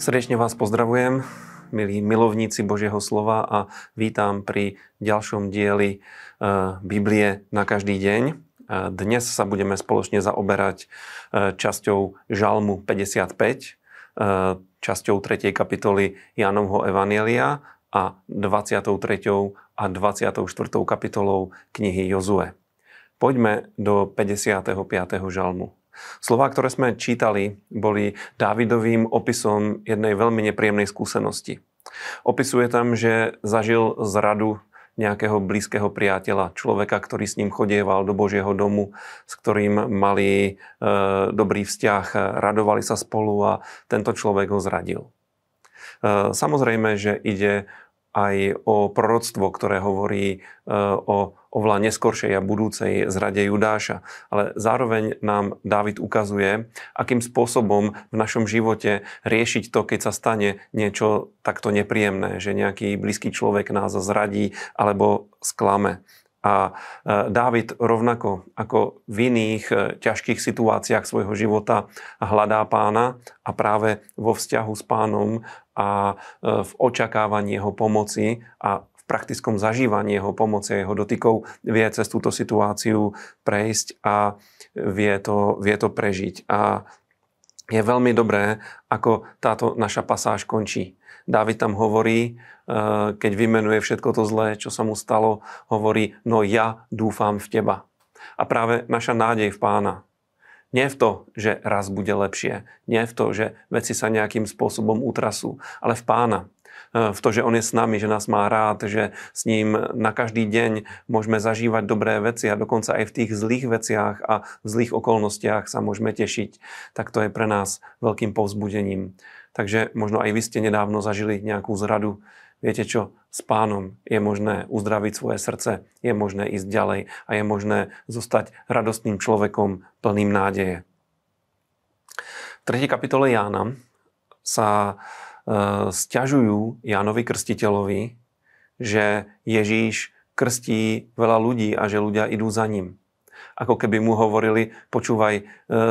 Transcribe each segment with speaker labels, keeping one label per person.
Speaker 1: Srdečne vás pozdravujem, milí milovníci Božieho slova a vítam pri ďalšom dieli e, Biblie na každý deň. E, dnes sa budeme spoločne zaoberať e, časťou Žalmu 55, časťou 3. kapitoly Jánovho Evanielia a 23. a 24. kapitolou knihy Jozue. Poďme do 55. žalmu. Slová, ktoré sme čítali, boli Dávidovým opisom jednej veľmi nepríjemnej skúsenosti. Opisuje tam, že zažil zradu nejakého blízkeho priateľa, človeka, ktorý s ním chodieval do Božieho domu, s ktorým mali e, dobrý vzťah, radovali sa spolu a tento človek ho zradil. E, samozrejme, že ide aj o proroctvo, ktoré hovorí e, o oveľa neskoršej a budúcej zrade Judáša. Ale zároveň nám Dávid ukazuje, akým spôsobom v našom živote riešiť to, keď sa stane niečo takto nepríjemné, že nejaký blízky človek nás zradí alebo sklame. A e, Dávid rovnako ako v iných e, ťažkých situáciách svojho života hľadá pána a práve vo vzťahu s pánom a e, v očakávaní jeho pomoci a v praktickom zažívaní jeho pomoci, jeho dotykov vie cez túto situáciu prejsť a vie to, vie to prežiť. A je veľmi dobré, ako táto naša pasáž končí. Dávid tam hovorí, eh, keď vymenuje všetko to zlé, čo sa mu stalo, hovorí, no ja dúfam v teba. A práve naša nádej v pána. Nie v to, že raz bude lepšie. Nie v to, že veci sa nejakým spôsobom utrasú. Ale v pána. Eh, v to, že on je s nami, že nás má rád, že s ním na každý deň môžeme zažívať dobré veci a dokonca aj v tých zlých veciach a v zlých okolnostiach sa môžeme tešiť. Tak to je pre nás veľkým povzbudením. Takže možno aj vy ste nedávno zažili nejakú zradu. Viete čo, s pánom je možné uzdraviť svoje srdce, je možné ísť ďalej a je možné zostať radostným človekom plným nádeje. V 3. kapitole Jána sa e, stiažujú Jánovi Krstiteľovi, že Ježíš krstí veľa ľudí a že ľudia idú za ním ako keby mu hovorili, počúvaj, e,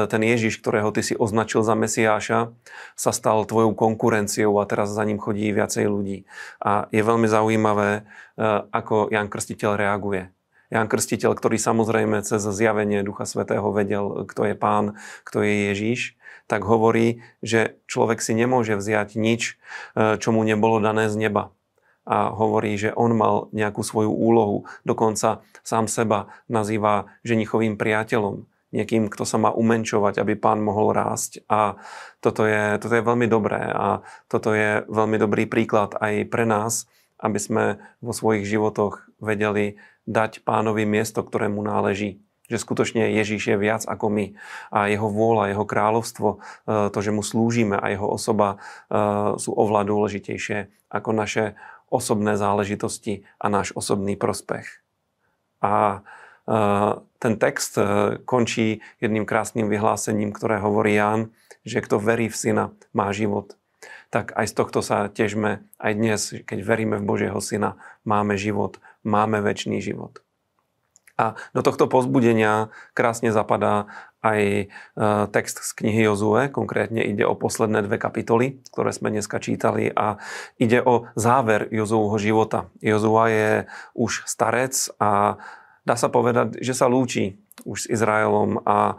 Speaker 1: ten Ježiš, ktorého ty si označil za Mesiáša, sa stal tvojou konkurenciou a teraz za ním chodí viacej ľudí. A je veľmi zaujímavé, e, ako Jan Krstiteľ reaguje. Jan Krstiteľ, ktorý samozrejme cez zjavenie Ducha Svetého vedel, kto je pán, kto je Ježiš, tak hovorí, že človek si nemôže vziať nič, e, čo mu nebolo dané z neba a hovorí, že on mal nejakú svoju úlohu. Dokonca sám seba nazýva ženichovým priateľom. Niekým, kto sa má umenčovať, aby pán mohol rásť. A toto je, toto je veľmi dobré a toto je veľmi dobrý príklad aj pre nás, aby sme vo svojich životoch vedeli dať pánovi miesto, ktoré mu náleží že skutočne Ježíš je viac ako my a jeho vôľa, jeho kráľovstvo, e, to, že mu slúžime a jeho osoba e, sú oveľa dôležitejšie ako naše osobné záležitosti a náš osobný prospech. A e, ten text e, končí jedným krásnym vyhlásením, ktoré hovorí Ján, že kto verí v syna, má život. Tak aj z tohto sa težme aj dnes, keď veríme v Božieho syna, máme život, máme väčší život. A do tohto pozbudenia krásne zapadá aj e, text z knihy Jozue, konkrétne ide o posledné dve kapitoly, ktoré sme dneska čítali a ide o záver Jozúho života. Jozua je už starec a dá sa povedať, že sa lúči už s Izraelom a e,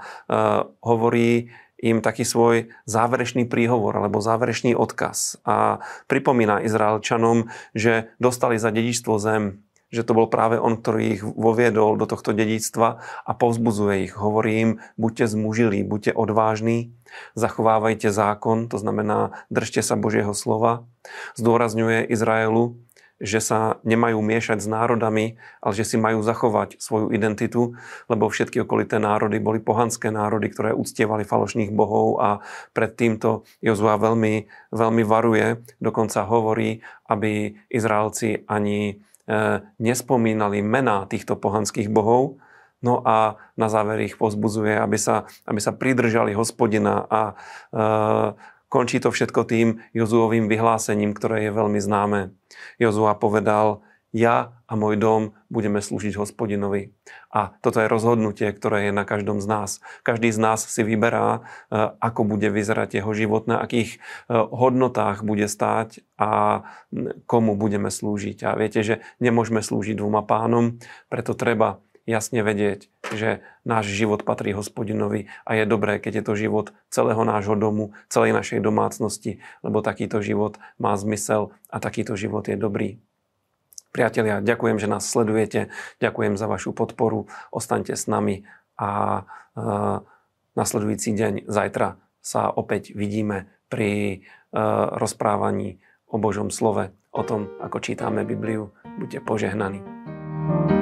Speaker 1: hovorí im taký svoj záverečný príhovor alebo záverečný odkaz. A pripomína Izraelčanom, že dostali za dedičstvo zem, že to bol práve on, ktorý ich voviedol do tohto dedictva a povzbudzuje ich. Hovorí im, buďte zmužilí, buďte odvážni, zachovávajte zákon, to znamená, držte sa Božieho slova. Zdôrazňuje Izraelu, že sa nemajú miešať s národami, ale že si majú zachovať svoju identitu, lebo všetky okolité národy boli pohanské národy, ktoré uctievali falošných bohov a pred týmto Jozua veľmi, veľmi varuje, dokonca hovorí, aby Izraelci ani nespomínali mená týchto pohanských bohov, no a na záver ich pozbudzuje, aby sa, aby sa pridržali hospodina a e, končí to všetko tým Jozuovým vyhlásením, ktoré je veľmi známe. Jozua povedal, ja a môj dom budeme slúžiť hospodinovi. A toto je rozhodnutie, ktoré je na každom z nás. Každý z nás si vyberá, e, ako bude vyzerať jeho život, na akých e, hodnotách bude stáť a komu budeme slúžiť. A viete, že nemôžeme slúžiť dvoma pánom, preto treba jasne vedieť, že náš život patrí hospodinovi a je dobré, keď je to život celého nášho domu, celej našej domácnosti, lebo takýto život má zmysel a takýto život je dobrý. Priatelia, ďakujem, že nás sledujete, ďakujem za vašu podporu, ostaňte s nami a uh, nasledujúci deň, zajtra sa opäť vidíme pri uh, rozprávaní o Božom slove, o tom, ako čítame Bibliu. Buďte požehnaní. thank you